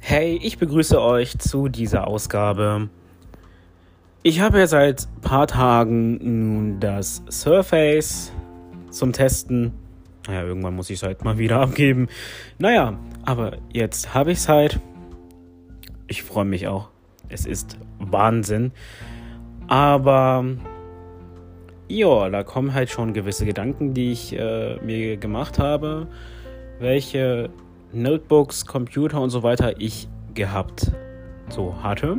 Hey, ich begrüße euch zu dieser Ausgabe. Ich habe ja seit ein paar Tagen nun das Surface zum Testen. Naja, irgendwann muss ich es halt mal wieder abgeben. Naja, aber jetzt habe ich es halt. Ich freue mich auch. Es ist Wahnsinn. Aber ja, da kommen halt schon gewisse Gedanken, die ich äh, mir gemacht habe, welche Notebooks, Computer und so weiter ich gehabt so hatte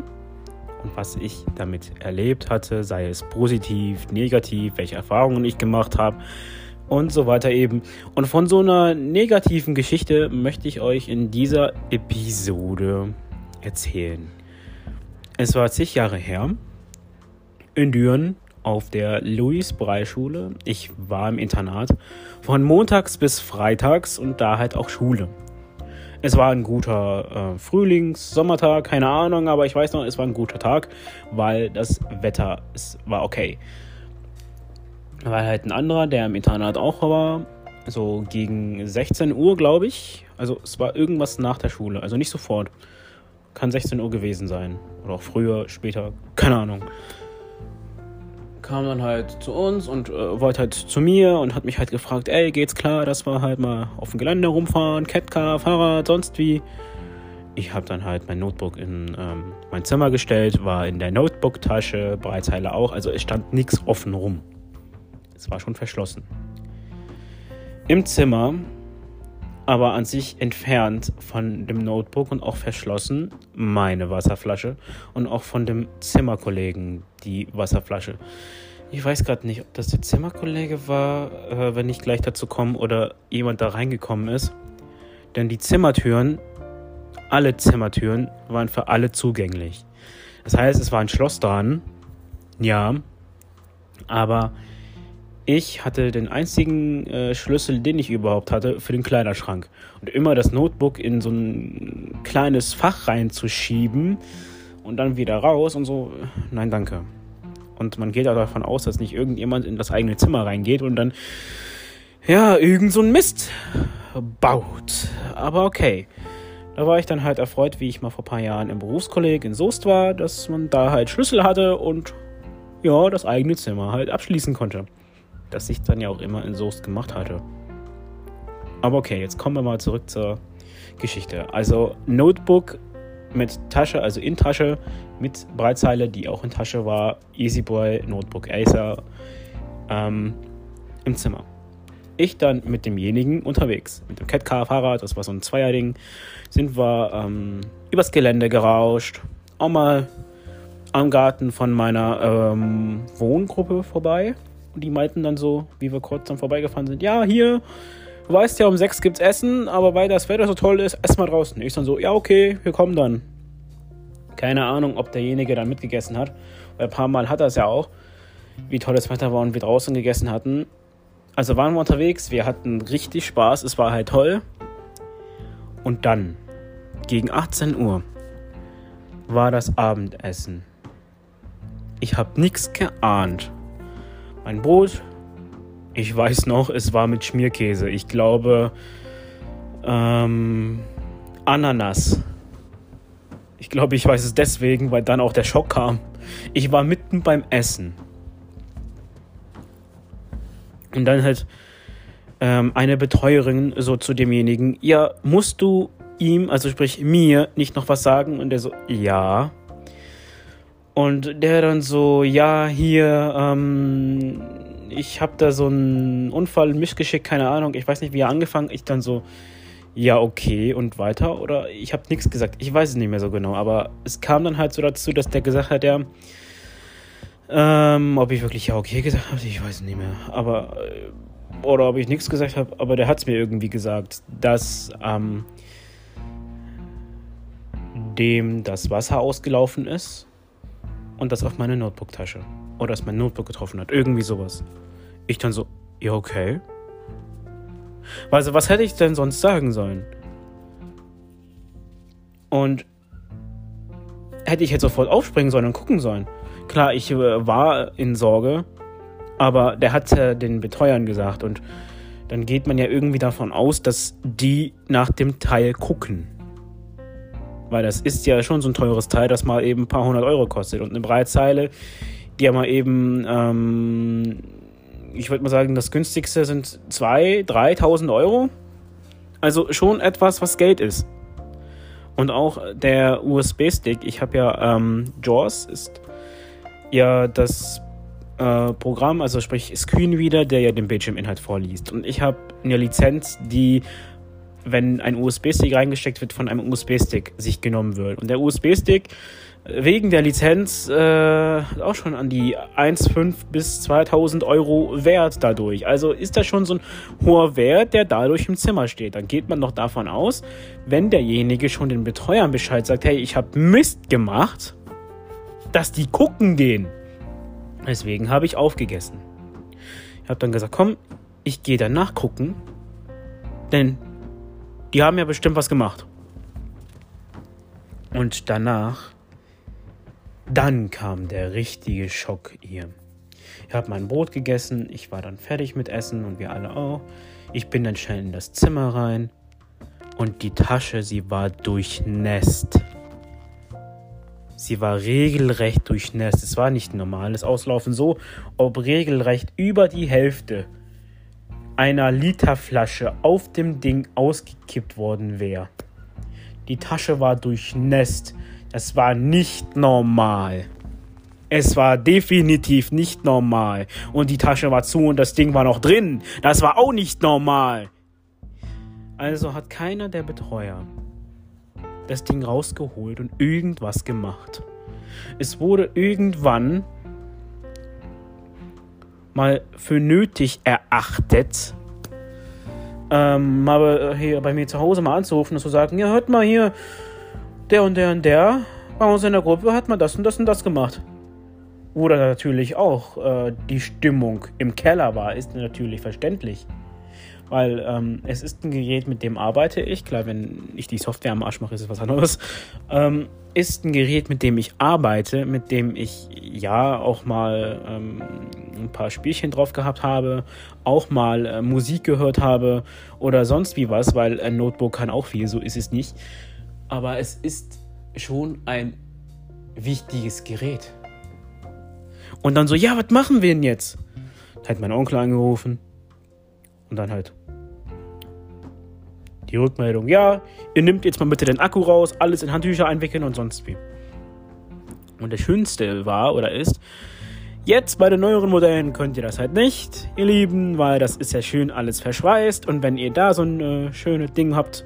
und was ich damit erlebt hatte, sei es positiv, negativ, welche Erfahrungen ich gemacht habe und so weiter eben. Und von so einer negativen Geschichte möchte ich euch in dieser Episode erzählen. Es war zig Jahre her in Düren auf der Louis-Brey-Schule. Ich war im Internat von montags bis freitags und da halt auch Schule. Es war ein guter äh, Frühlings-, Sommertag, keine Ahnung, aber ich weiß noch, es war ein guter Tag, weil das Wetter es war okay. Weil halt ein anderer, der im Internat auch war, so gegen 16 Uhr, glaube ich. Also es war irgendwas nach der Schule, also nicht sofort. Kann 16 Uhr gewesen sein. Oder auch früher, später, keine Ahnung kam dann halt zu uns und äh, wollte halt zu mir und hat mich halt gefragt, ey, geht's klar, dass wir halt mal auf dem Gelände rumfahren, Catcar, Fahrrad, sonst wie. Ich habe dann halt mein Notebook in ähm, mein Zimmer gestellt, war in der Notebook-Tasche, Breitzeile auch, also es stand nichts offen rum. Es war schon verschlossen. Im Zimmer, aber an sich entfernt von dem Notebook und auch verschlossen, meine Wasserflasche und auch von dem Zimmerkollegen die Wasserflasche. Ich weiß gerade nicht, ob das der Zimmerkollege war, äh, wenn ich gleich dazu komme, oder jemand da reingekommen ist. Denn die Zimmertüren, alle Zimmertüren, waren für alle zugänglich. Das heißt, es war ein Schloss dran. Ja. Aber ich hatte den einzigen äh, Schlüssel, den ich überhaupt hatte, für den Kleiderschrank. Und immer das Notebook in so ein kleines Fach reinzuschieben und dann wieder raus und so. Nein, danke. Und man geht auch davon aus, dass nicht irgendjemand in das eigene Zimmer reingeht und dann, ja, irgend so ein Mist baut. Aber okay. Da war ich dann halt erfreut, wie ich mal vor ein paar Jahren im Berufskolleg in Soest war, dass man da halt Schlüssel hatte und ja, das eigene Zimmer halt abschließen konnte. Das ich dann ja auch immer in Soest gemacht hatte. Aber okay, jetzt kommen wir mal zurück zur Geschichte. Also Notebook mit Tasche, also in Tasche, mit Breitzeile, die auch in Tasche war, Easyboy, Notebook Acer ähm, im Zimmer. Ich dann mit demjenigen unterwegs, mit dem Catcar-Fahrrad, das war so ein Zweierding, sind wir ähm, übers Gelände gerauscht, auch mal am Garten von meiner ähm, Wohngruppe vorbei. Und die meinten dann so, wie wir kurz dann vorbeigefahren sind, ja, hier, du weißt ja, um sechs gibt's Essen, aber weil das Wetter so toll ist, ess mal draußen. Ich dann so, ja, okay, wir kommen dann. Keine Ahnung, ob derjenige dann mitgegessen hat. Weil ein paar Mal hat er es ja auch, wie toll das Wetter war und wir draußen gegessen hatten. Also waren wir unterwegs, wir hatten richtig Spaß, es war halt toll. Und dann, gegen 18 Uhr, war das Abendessen. Ich habe nichts geahnt. Mein Brot, ich weiß noch, es war mit Schmierkäse. Ich glaube, ähm, Ananas. Ich glaube, ich weiß es deswegen, weil dann auch der Schock kam. Ich war mitten beim Essen. Und dann halt ähm, eine Betreuerin so zu demjenigen, ja, musst du ihm, also sprich mir, nicht noch was sagen? Und der so, ja. Und der dann so, ja, hier, ähm, ich habe da so einen Unfall, Mischgeschick, keine Ahnung, ich weiß nicht, wie er angefangen, ich dann so, ja, okay, und weiter? Oder ich habe nichts gesagt, ich weiß es nicht mehr so genau, aber es kam dann halt so dazu, dass der gesagt hat, ja, ähm, ob ich wirklich ja, okay gesagt habe, ich weiß es nicht mehr, aber, äh, oder ob ich nichts gesagt habe, aber der hat es mir irgendwie gesagt, dass, ähm, dem das Wasser ausgelaufen ist und das auf meine Notebook-Tasche. Oder dass mein Notebook getroffen hat. Irgendwie sowas. Ich dann so, ja, okay. Also, was hätte ich denn sonst sagen sollen? Und hätte ich jetzt sofort aufspringen sollen und gucken sollen. Klar, ich äh, war in Sorge, aber der hat äh, den Betreuern gesagt und dann geht man ja irgendwie davon aus, dass die nach dem Teil gucken. Weil das ist ja schon so ein teures Teil, das mal eben ein paar hundert Euro kostet. Und eine Breitzeile, die ja mal eben, ähm, ich würde mal sagen, das günstigste sind 2.000, 3.000 Euro. Also schon etwas, was Geld ist. Und auch der USB-Stick, ich habe ja ähm, JAWS, ist ja das äh, Programm, also sprich Screenreader, der ja den Bildschirminhalt vorliest. Und ich habe eine Lizenz, die, wenn ein USB-Stick reingesteckt wird, von einem USB-Stick sich genommen wird. Und der USB-Stick wegen der Lizenz äh, auch schon an die 1,5 bis 2000 Euro wert dadurch. Also ist das schon so ein hoher Wert, der dadurch im Zimmer steht. Dann geht man noch davon aus, wenn derjenige schon den Betreuern Bescheid sagt, hey, ich habe Mist gemacht, dass die gucken gehen. Deswegen habe ich aufgegessen. Ich habe dann gesagt, komm, ich gehe danach gucken, denn die haben ja bestimmt was gemacht. Und danach, dann kam der richtige Schock hier. Ich habe mein Brot gegessen, ich war dann fertig mit Essen und wir alle auch. Ich bin dann schnell in das Zimmer rein und die Tasche, sie war durchnässt. Sie war regelrecht durchnässt. Es war nicht normales Auslaufen so, ob regelrecht über die Hälfte einer Literflasche auf dem Ding ausgekippt worden wäre. Die Tasche war durchnässt. Das war nicht normal. Es war definitiv nicht normal. Und die Tasche war zu und das Ding war noch drin. Das war auch nicht normal. Also hat keiner der Betreuer das Ding rausgeholt und irgendwas gemacht. Es wurde irgendwann mal für nötig erachtet, ähm, mal hier bei mir zu Hause mal anzurufen und zu sagen, ja, hört mal hier, der und der und der bei uns in der Gruppe hat mal das und das und das gemacht. Oder natürlich auch äh, die Stimmung im Keller war, ist natürlich verständlich. Weil ähm, es ist ein Gerät, mit dem arbeite ich. Klar, wenn ich die Software am Arsch mache, ist es was anderes. Ähm, ist ein Gerät, mit dem ich arbeite, mit dem ich ja auch mal ähm, ein paar Spielchen drauf gehabt habe, auch mal äh, Musik gehört habe oder sonst wie was, weil ein Notebook kann auch viel, so ist es nicht. Aber es ist schon ein wichtiges Gerät. Und dann so, ja, was machen wir denn jetzt? Hat mein Onkel angerufen. Und dann halt die Rückmeldung, ja, ihr nehmt jetzt mal bitte den Akku raus, alles in Handtücher einwickeln und sonst wie. Und das Schönste war oder ist, jetzt bei den neueren Modellen könnt ihr das halt nicht, ihr Lieben, weil das ist ja schön alles verschweißt und wenn ihr da so ein äh, schönes Ding habt,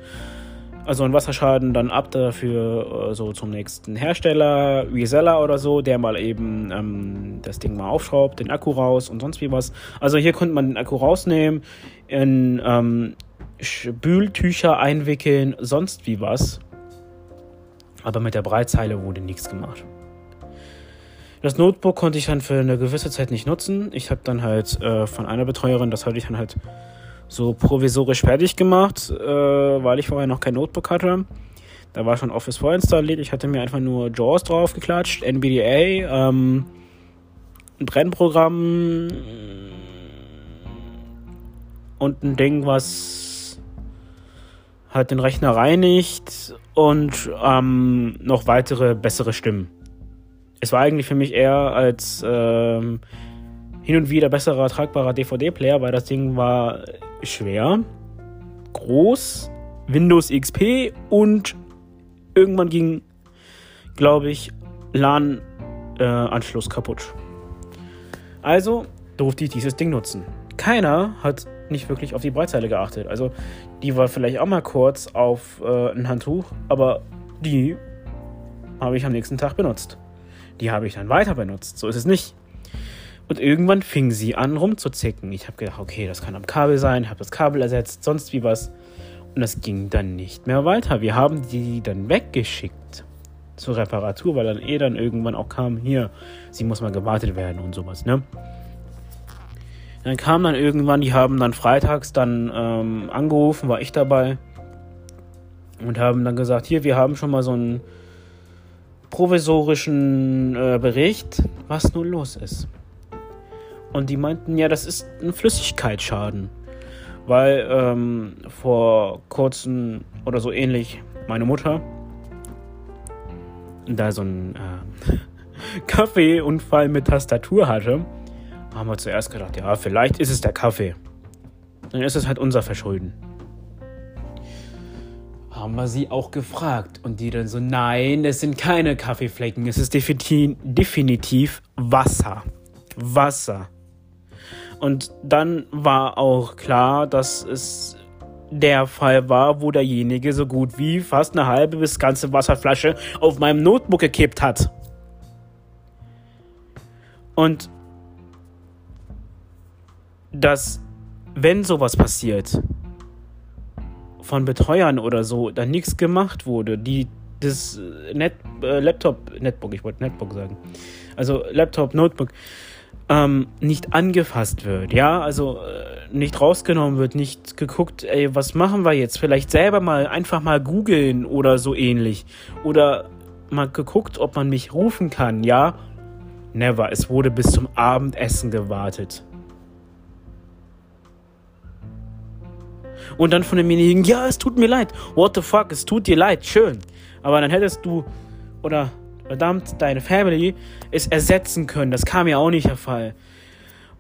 also ein Wasserschaden, dann ab dafür äh, so zum nächsten Hersteller, Reseller oder so, der mal eben ähm, das Ding mal aufschraubt, den Akku raus und sonst wie was. Also hier konnte man den Akku rausnehmen, in ähm, Spültücher einwickeln, sonst wie was. Aber mit der Breitzeile wurde nichts gemacht. Das Notebook konnte ich dann für eine gewisse Zeit nicht nutzen. Ich habe dann halt äh, von einer Betreuerin, das hatte ich dann halt so provisorisch fertig gemacht, äh, weil ich vorher noch kein Notebook hatte. Da war schon Office vorinstalliert. Ich hatte mir einfach nur JAWS drauf geklatscht, NVDA, ähm, ein Brennprogramm und ein Ding, was halt den Rechner reinigt und ähm, noch weitere bessere Stimmen. Es war eigentlich für mich eher als ähm, hin und wieder besserer tragbarer DVD-Player, weil das Ding war schwer, groß, Windows XP und irgendwann ging, glaube ich, LAN-Anschluss äh, kaputt. Also durfte ich dieses Ding nutzen. Keiner hat nicht wirklich auf die Breitzeile geachtet. Also die war vielleicht auch mal kurz auf äh, ein Handtuch, aber die habe ich am nächsten Tag benutzt. Die habe ich dann weiter benutzt. So ist es nicht. Und irgendwann fing sie an rumzuzicken. Ich habe gedacht, okay, das kann am Kabel sein, habe das Kabel ersetzt, sonst wie was. Und das ging dann nicht mehr weiter. Wir haben die dann weggeschickt zur Reparatur, weil dann eh dann irgendwann auch kam, hier, sie muss mal gewartet werden und sowas, ne? Dann kam dann irgendwann, die haben dann freitags dann ähm, angerufen, war ich dabei und haben dann gesagt, hier, wir haben schon mal so ein provisorischen äh, Bericht, was nun los ist. Und die meinten, ja, das ist ein Flüssigkeitsschaden. Weil ähm, vor kurzem oder so ähnlich meine Mutter da so ein äh, Kaffeeunfall mit Tastatur hatte, haben wir zuerst gedacht, ja, vielleicht ist es der Kaffee. Dann ist es halt unser Verschulden. Haben wir sie auch gefragt und die dann so, nein, es sind keine Kaffeeflecken, es ist definitiv Wasser. Wasser. Und dann war auch klar, dass es der Fall war, wo derjenige so gut wie fast eine halbe bis ganze Wasserflasche auf meinem Notebook gekippt hat. Und dass, wenn sowas passiert, von Betreuern oder so, da nichts gemacht wurde, die das Net, äh, Laptop, Netbook, ich wollte Netbook sagen, also Laptop, Notebook, ähm, nicht angefasst wird, ja, also äh, nicht rausgenommen wird, nicht geguckt, ey, was machen wir jetzt? Vielleicht selber mal einfach mal googeln oder so ähnlich. Oder mal geguckt, ob man mich rufen kann, ja? Never. Es wurde bis zum Abendessen gewartet. Und dann von demjenigen, ja, es tut mir leid. What the fuck, es tut dir leid, schön. Aber dann hättest du, oder verdammt, deine Family es ersetzen können. Das kam ja auch nicht der Fall.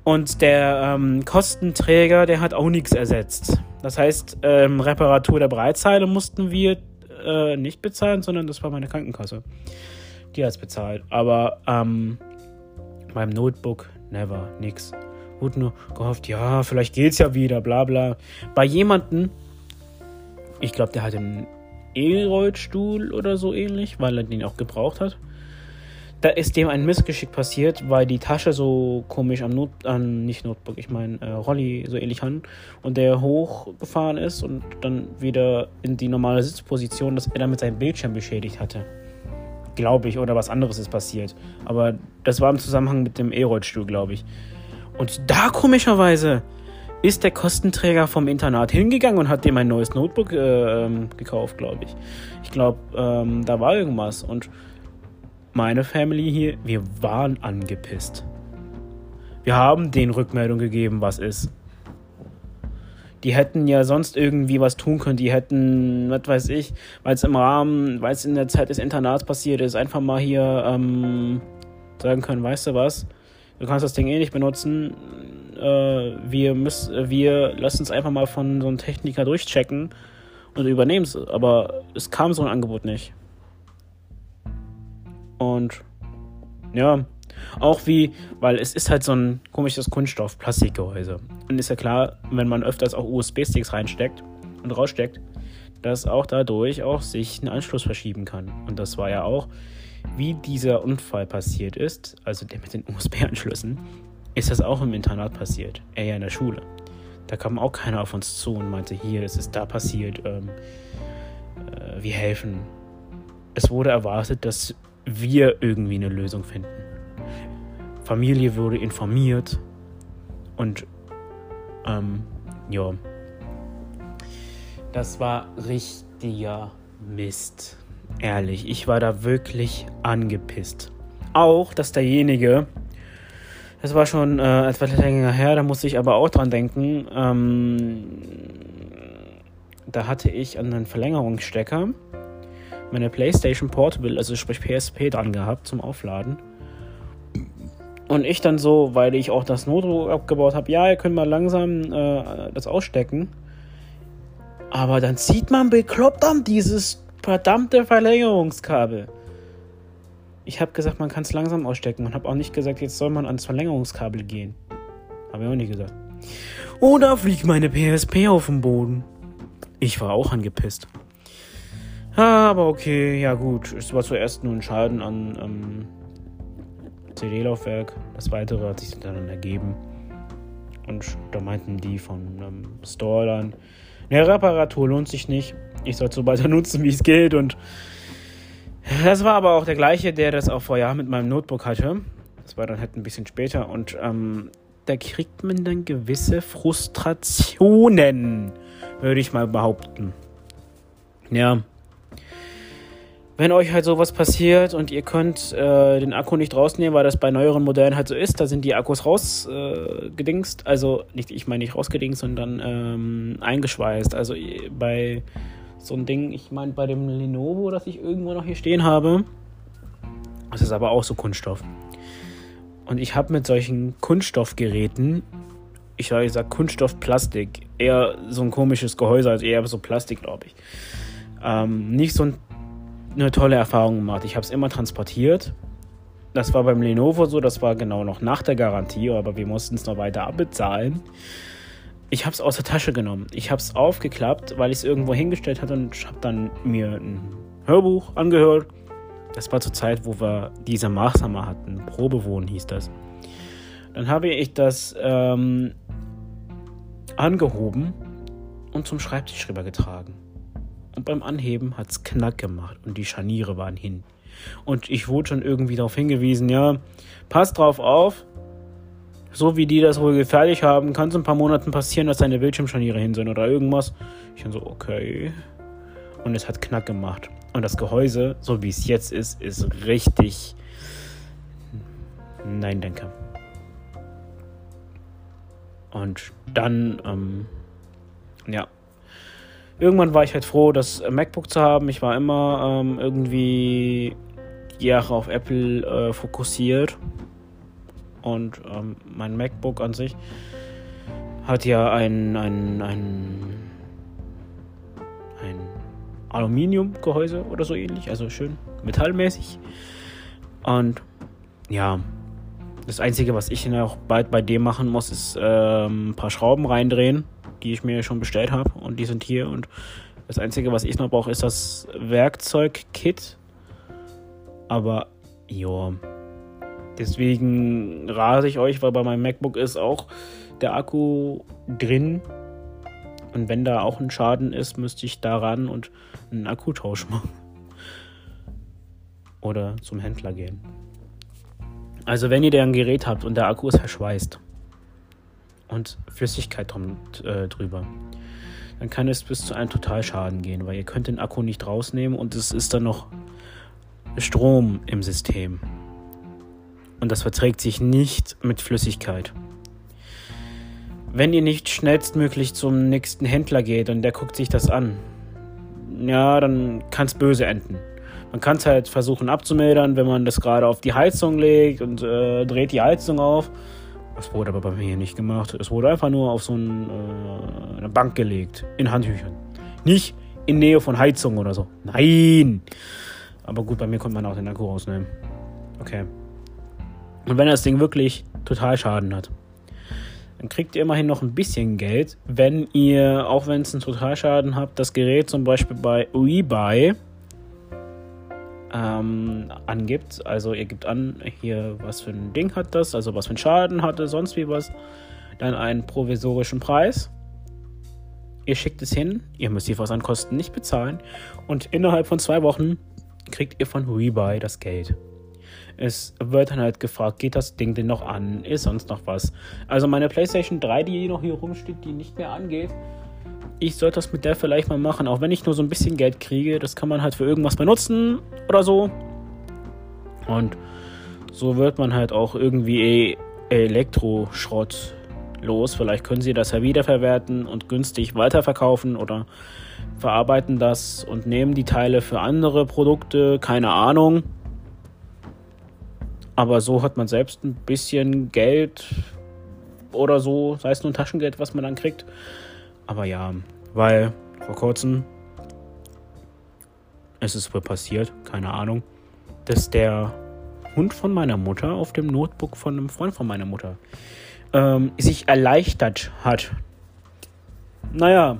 Und der ähm, Kostenträger, der hat auch nichts ersetzt. Das heißt, ähm, Reparatur der Breitzeile mussten wir äh, nicht bezahlen, sondern das war meine Krankenkasse. Die hat es bezahlt. Aber ähm, beim Notebook, never, nix. Wurde nur gehofft, ja, vielleicht geht's ja wieder, bla bla. Bei jemanden, ich glaube, der hat einen E-Rollstuhl oder so ähnlich, weil er den auch gebraucht hat. Da ist dem ein Missgeschick passiert, weil die Tasche so komisch am Not, an, nicht Notebook, ich meine äh, Rolli so ähnlich an und der hochgefahren ist und dann wieder in die normale Sitzposition, dass er damit seinen Bildschirm beschädigt hatte. Glaube ich, oder was anderes ist passiert. Aber das war im Zusammenhang mit dem E-Rollstuhl, glaube ich. Und da komischerweise ist der Kostenträger vom Internat hingegangen und hat dem ein neues Notebook äh, ähm, gekauft, glaube ich. Ich glaube, ähm, da war irgendwas. Und meine Family hier, wir waren angepisst. Wir haben den Rückmeldung gegeben, was ist. Die hätten ja sonst irgendwie was tun können. Die hätten, was weiß ich, weil es im Rahmen, weil es in der Zeit des Internats passiert ist, einfach mal hier ähm, sagen können, weißt du was, du kannst das Ding eh nicht benutzen äh, wir müssen, wir lassen es einfach mal von so einem Techniker durchchecken und übernehmen es. Aber es kam so ein Angebot nicht. Und ja, auch wie, weil es ist halt so ein komisches Kunststoff, Plastikgehäuse. Und ist ja klar, wenn man öfters auch USB-Sticks reinsteckt und raussteckt, dass auch dadurch auch sich ein Anschluss verschieben kann. Und das war ja auch, wie dieser Unfall passiert ist, also der mit den USB-Anschlüssen, ist das auch im Internat passiert, eher in der Schule. Da kam auch keiner auf uns zu und meinte, hier, es ist da passiert, ähm, äh, wir helfen. Es wurde erwartet, dass wir irgendwie eine Lösung finden. Familie wurde informiert und ähm, ja, das war richtiger Mist. Ehrlich, ich war da wirklich angepisst. Auch, dass derjenige, das war schon äh, etwas länger her, da musste ich aber auch dran denken. Ähm, da hatte ich an den Verlängerungsstecker meine PlayStation Portable, also sprich PSP, dran gehabt zum Aufladen. Und ich dann so, weil ich auch das Notebook abgebaut habe, ja, ihr könnt mal langsam äh, das ausstecken. Aber dann zieht man bekloppt an dieses verdammte Verlängerungskabel. Ich habe gesagt, man kann es langsam ausstecken und habe auch nicht gesagt, jetzt soll man ans Verlängerungskabel gehen. Habe ich auch nicht gesagt. Oh, da fliegt meine PSP auf den Boden. Ich war auch angepisst. Aber okay, ja gut. Es war zuerst nur ein Schaden an ähm, CD-Laufwerk. Das weitere hat sich dann ergeben. Und da meinten die von ähm, Store dann, eine Reparatur lohnt sich nicht. Ich soll es so weiter nutzen, wie es geht. Und das war aber auch der gleiche, der das auch vor Jahren mit meinem Notebook hatte. Das war dann halt ein bisschen später und ähm, da kriegt man dann gewisse Frustrationen, würde ich mal behaupten. Ja. wenn euch halt sowas passiert und ihr könnt äh, den Akku nicht rausnehmen, weil das bei neueren Modellen halt so ist, da sind die Akkus rausgedingst, äh, also nicht, ich meine nicht rausgedingst, sondern ähm, eingeschweißt. Also bei so einem Ding, ich meine bei dem Lenovo, das ich irgendwo noch hier stehen habe, das ist aber auch so Kunststoff. Und ich habe mit solchen Kunststoffgeräten, ich sage, ich sag Kunststoff, Plastik, eher so ein komisches Gehäuse, also eher so Plastik, glaube ich. Ähm, nicht so ein eine tolle Erfahrung gemacht. Ich habe es immer transportiert. Das war beim Lenovo so, das war genau noch nach der Garantie, aber wir mussten es noch weiter abbezahlen. Ich habe es aus der Tasche genommen. Ich habe es aufgeklappt, weil ich es irgendwo hingestellt hatte und habe dann mir ein Hörbuch angehört. Das war zur Zeit, wo wir diese Maßnahme hatten. Probewohnen hieß das. Dann habe ich das ähm, angehoben und zum Schreibtisch rübergetragen. Und beim Anheben hat es Knack gemacht und die Scharniere waren hin. Und ich wurde schon irgendwie darauf hingewiesen, ja, passt drauf auf. So wie die das wohl gefährlich haben, kann es ein paar Monaten passieren, dass deine Bildschirmscharniere hin sind oder irgendwas. Ich dann so, okay. Und es hat Knack gemacht. Und das Gehäuse, so wie es jetzt ist, ist richtig. Nein, danke. Und dann, ähm, ja, irgendwann war ich halt froh, das MacBook zu haben. Ich war immer ähm, irgendwie Jahre auf Apple äh, fokussiert. Und ähm, mein MacBook an sich hat ja ein, ein, ein, ein Aluminiumgehäuse oder so ähnlich, also schön metallmäßig. Und ja, das Einzige, was ich noch bald bei dem machen muss, ist ähm, ein paar Schrauben reindrehen die ich mir schon bestellt habe und die sind hier und das Einzige, was ich noch brauche, ist das Werkzeugkit. Aber ja, deswegen rate ich euch, weil bei meinem MacBook ist auch der Akku drin. Und wenn da auch ein Schaden ist, müsste ich daran und einen Akkutausch machen. Oder zum Händler gehen. Also wenn ihr ein Gerät habt und der Akku ist verschweißt, und Flüssigkeit drum, äh, drüber. Dann kann es bis zu einem Totalschaden gehen, weil ihr könnt den Akku nicht rausnehmen und es ist dann noch Strom im System. Und das verträgt sich nicht mit Flüssigkeit. Wenn ihr nicht schnellstmöglich zum nächsten Händler geht und der guckt sich das an, ja, dann kann es böse enden. Man kann es halt versuchen abzumildern, wenn man das gerade auf die Heizung legt und äh, dreht die Heizung auf das wurde aber bei mir nicht gemacht. Es wurde einfach nur auf so ein, äh, eine Bank gelegt, in Handtüchern. Nicht in Nähe von Heizung oder so. Nein! Aber gut, bei mir konnte man auch den Akku rausnehmen. Okay. Und wenn das Ding wirklich total Schaden hat, dann kriegt ihr immerhin noch ein bisschen Geld, wenn ihr, auch wenn es einen Totalschaden habt, das Gerät zum Beispiel bei Rebuy ähm, angibt. Also ihr gebt an, hier was für ein Ding hat das, also was für einen Schaden hatte, sonst wie was. Dann einen provisorischen Preis. Ihr schickt es hin, ihr müsst die Versandkosten nicht bezahlen und innerhalb von zwei Wochen kriegt ihr von Rebuy das Geld. Es wird dann halt gefragt, geht das Ding denn noch an? Ist sonst noch was? Also meine PlayStation 3, die noch hier rumsteht, die nicht mehr angeht, ich sollte das mit der vielleicht mal machen, auch wenn ich nur so ein bisschen Geld kriege. Das kann man halt für irgendwas benutzen oder so. Und so wird man halt auch irgendwie Elektroschrott los. Vielleicht können sie das ja wiederverwerten und günstig weiterverkaufen oder verarbeiten das und nehmen die Teile für andere Produkte. Keine Ahnung. Aber so hat man selbst ein bisschen Geld oder so, sei es nur ein Taschengeld, was man dann kriegt. Aber ja, weil vor kurzem ist es wohl passiert, keine Ahnung, dass der Hund von meiner Mutter auf dem Notebook von einem Freund von meiner Mutter ähm, sich erleichtert hat. Naja,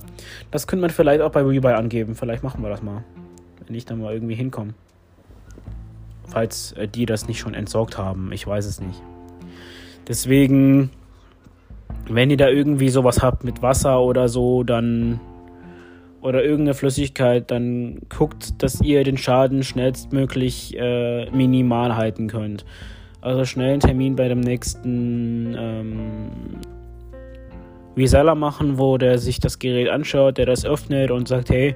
das könnte man vielleicht auch bei Rebuy angeben. Vielleicht machen wir das mal. Wenn ich dann mal irgendwie hinkomme. Falls äh, die das nicht schon entsorgt haben. Ich weiß es nicht. Deswegen wenn ihr da irgendwie sowas habt mit Wasser oder so, dann oder irgendeine Flüssigkeit, dann guckt, dass ihr den Schaden schnellstmöglich äh, minimal halten könnt. Also schnell einen Termin bei dem nächsten ähm, Reseller machen, wo der sich das Gerät anschaut, der das öffnet und sagt, hey,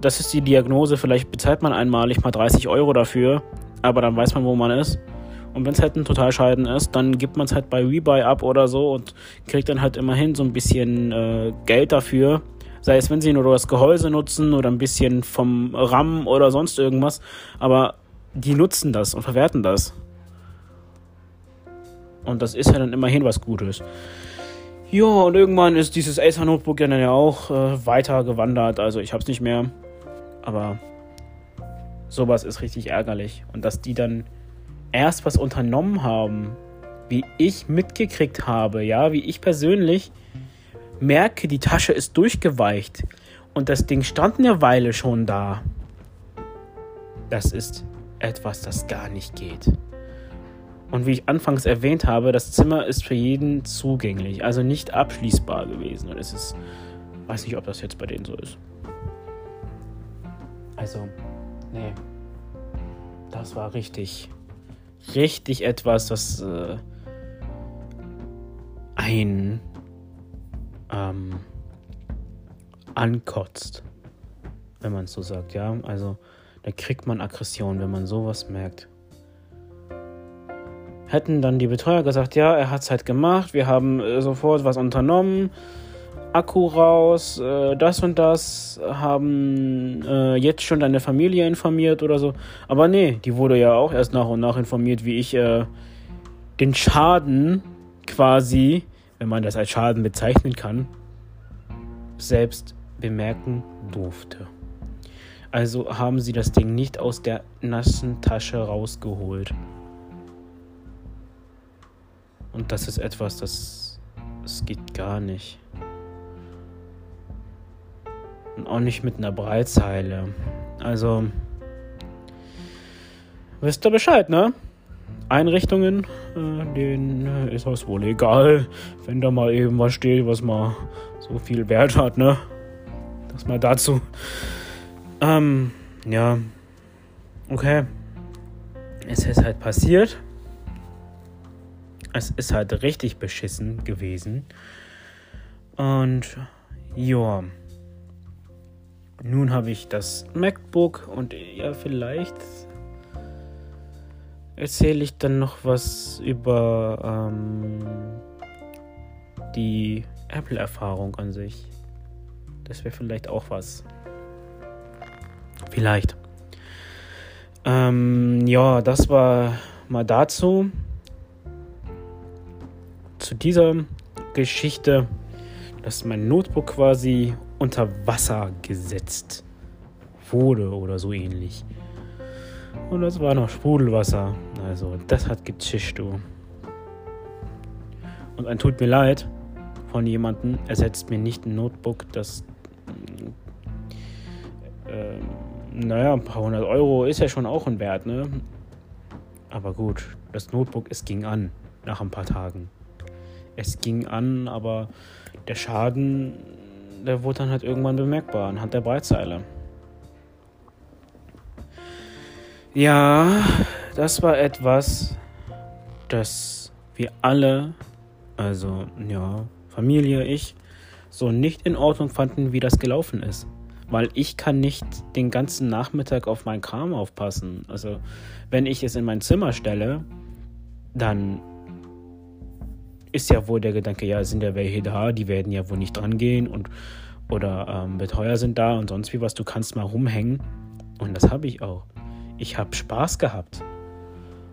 das ist die Diagnose, vielleicht bezahlt man einmalig mal 30 Euro dafür, aber dann weiß man, wo man ist. Und wenn es halt ein Totalscheiden ist, dann gibt man es halt bei Rebuy ab oder so und kriegt dann halt immerhin so ein bisschen äh, Geld dafür. Sei es, wenn sie nur das Gehäuse nutzen oder ein bisschen vom RAM oder sonst irgendwas. Aber die nutzen das und verwerten das. Und das ist ja dann immerhin was Gutes. Ja, und irgendwann ist dieses Acer Notebook ja dann ja auch äh, weiter gewandert. Also ich hab's nicht mehr. Aber sowas ist richtig ärgerlich. Und dass die dann erst was unternommen haben, wie ich mitgekriegt habe, ja, wie ich persönlich merke, die Tasche ist durchgeweicht und das Ding stand eine Weile schon da. Das ist etwas, das gar nicht geht. Und wie ich anfangs erwähnt habe, das Zimmer ist für jeden zugänglich, also nicht abschließbar gewesen. Und es ist, weiß nicht, ob das jetzt bei denen so ist. Also, nee. Das war richtig, richtig etwas, das äh, ein ähm, ankotzt, wenn man es so sagt, ja. Also, da kriegt man Aggression, wenn man sowas merkt hätten dann die Betreuer gesagt, ja, er hat es halt gemacht, wir haben äh, sofort was unternommen, Akku raus, äh, das und das, haben äh, jetzt schon deine Familie informiert oder so. Aber nee, die wurde ja auch erst nach und nach informiert, wie ich äh, den Schaden quasi, wenn man das als Schaden bezeichnen kann, selbst bemerken durfte. Also haben sie das Ding nicht aus der nassen Tasche rausgeholt. Und das ist etwas, das, das geht gar nicht. Und auch nicht mit einer Breitzeile. Also, wisst ihr Bescheid, ne? Einrichtungen, äh, denen ist das wohl egal, wenn da mal eben was steht, was mal so viel Wert hat, ne? Das mal dazu. Ähm, ja. Okay. Es ist halt passiert es ist halt richtig beschissen gewesen. Und ja. Nun habe ich das MacBook und ja, vielleicht erzähle ich dann noch was über ähm, die Apple-Erfahrung an sich. Das wäre vielleicht auch was. Vielleicht. Ähm, ja, das war mal dazu zu dieser Geschichte, dass mein Notebook quasi unter Wasser gesetzt wurde oder so ähnlich. Und das war noch Sprudelwasser. Also, das hat gezischt, du. Und ein tut mir leid von jemandem, ersetzt mir nicht ein Notebook, das. Äh, naja, ein paar hundert Euro ist ja schon auch ein Wert, ne? Aber gut, das Notebook, es ging an nach ein paar Tagen es ging an, aber der Schaden, der wurde dann halt irgendwann bemerkbar anhand der Breitzeile. Ja, das war etwas, das wir alle, also ja, Familie, ich, so nicht in Ordnung fanden, wie das gelaufen ist. Weil ich kann nicht den ganzen Nachmittag auf meinen Kram aufpassen. Also wenn ich es in mein Zimmer stelle, dann ist ja wohl der Gedanke, ja, sind ja welche da, die werden ja wohl nicht dran gehen und oder ähm, Betreuer sind da und sonst wie was, du kannst mal rumhängen. Und das habe ich auch. Ich habe Spaß gehabt.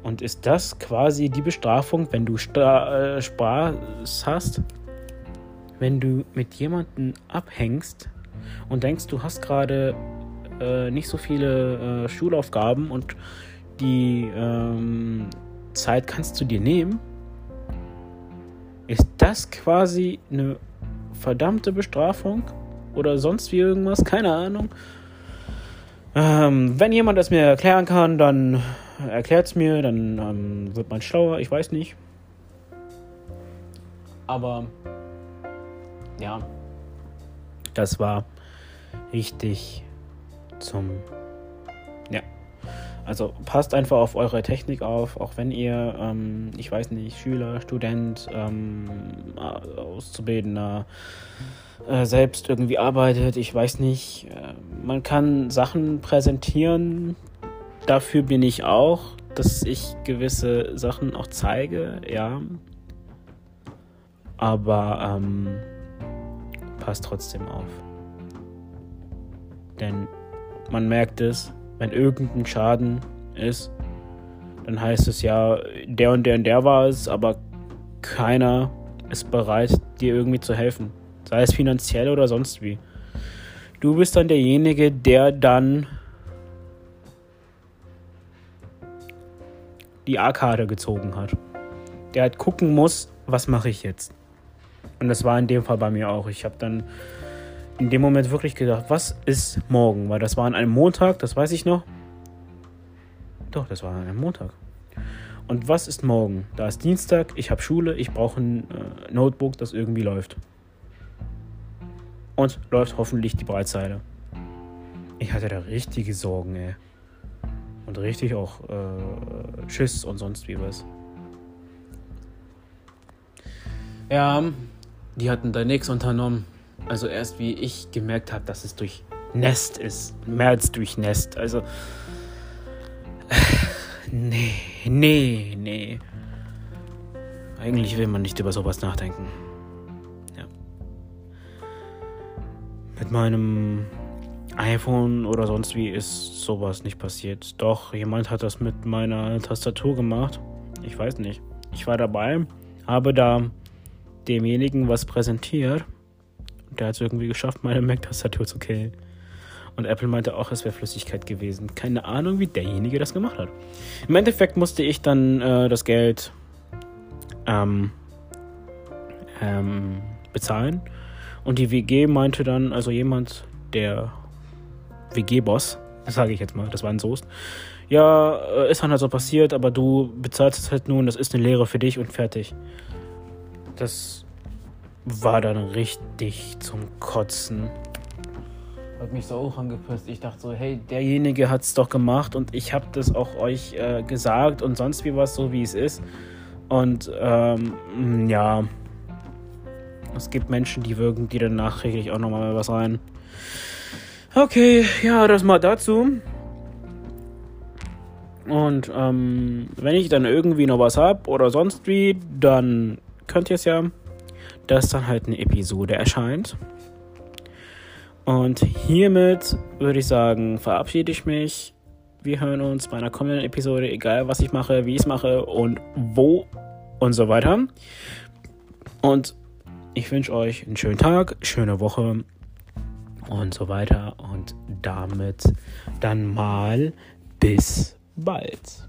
Und ist das quasi die Bestrafung, wenn du Stra äh, Spaß hast, wenn du mit jemandem abhängst und denkst, du hast gerade äh, nicht so viele äh, Schulaufgaben und die ähm, Zeit kannst du dir nehmen ist das quasi eine verdammte Bestrafung? Oder sonst wie irgendwas? Keine Ahnung. Ähm, wenn jemand das mir erklären kann, dann erklärt es mir, dann ähm, wird man schlauer, ich weiß nicht. Aber ja, das war richtig zum also passt einfach auf eure Technik auf, auch wenn ihr, ähm, ich weiß nicht, Schüler, Student, ähm, Auszubildender, äh, selbst irgendwie arbeitet. Ich weiß nicht. Äh, man kann Sachen präsentieren. Dafür bin ich auch, dass ich gewisse Sachen auch zeige, ja. Aber ähm, passt trotzdem auf. Denn man merkt es, wenn irgendein Schaden ist, dann heißt es ja, der und der und der war es, aber keiner ist bereit, dir irgendwie zu helfen. Sei es finanziell oder sonst wie. Du bist dann derjenige, der dann die A-Karte gezogen hat. Der halt gucken muss, was mache ich jetzt. Und das war in dem Fall bei mir auch. Ich habe dann in dem Moment wirklich gedacht, was ist morgen? Weil das war an einem Montag, das weiß ich noch. Doch, das war an einem Montag. Und was ist morgen? Da ist Dienstag, ich habe Schule, ich brauche ein äh, Notebook, das irgendwie läuft. Und läuft hoffentlich die Breitseite. Ich hatte da richtige Sorgen, ey. Und richtig auch äh, Schiss und sonst wie was. Ja, die hatten da nichts unternommen. Also erst wie ich gemerkt habe, dass es durch Nest ist. Mehr als durch Nest. Also. Nee, nee, nee. Eigentlich will man nicht über sowas nachdenken. Ja. Mit meinem iPhone oder sonst wie ist sowas nicht passiert. Doch, jemand hat das mit meiner Tastatur gemacht. Ich weiß nicht. Ich war dabei, habe da demjenigen was präsentiert. Der hat es irgendwie geschafft, meine Mac-Tastatur zu killen. Und Apple meinte auch, es wäre Flüssigkeit gewesen. Keine Ahnung, wie derjenige das gemacht hat. Im Endeffekt musste ich dann äh, das Geld ähm, ähm, bezahlen. Und die WG meinte dann, also jemand, der WG-Boss, sage ich jetzt mal, das war ein Soest, ja, äh, ist dann halt so passiert, aber du bezahlst es halt nun, das ist eine Lehre für dich und fertig. Das war dann richtig zum Kotzen. Hat mich so auch angepisst. Ich dachte so, hey, derjenige hat es doch gemacht und ich habe das auch euch äh, gesagt und sonst wie was, so wie es ist. Und ähm, ja, es gibt Menschen, die wirken die dann nachträglich auch nochmal was rein. Okay, ja, das mal dazu. Und ähm, wenn ich dann irgendwie noch was hab oder sonst wie, dann könnt ihr es ja dass dann halt eine Episode erscheint. Und hiermit würde ich sagen, verabschiede ich mich. Wir hören uns bei einer kommenden Episode, egal was ich mache, wie ich es mache und wo und so weiter. Und ich wünsche euch einen schönen Tag, schöne Woche und so weiter. Und damit dann mal bis bald.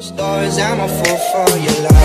Stories, I'm a fool for your love.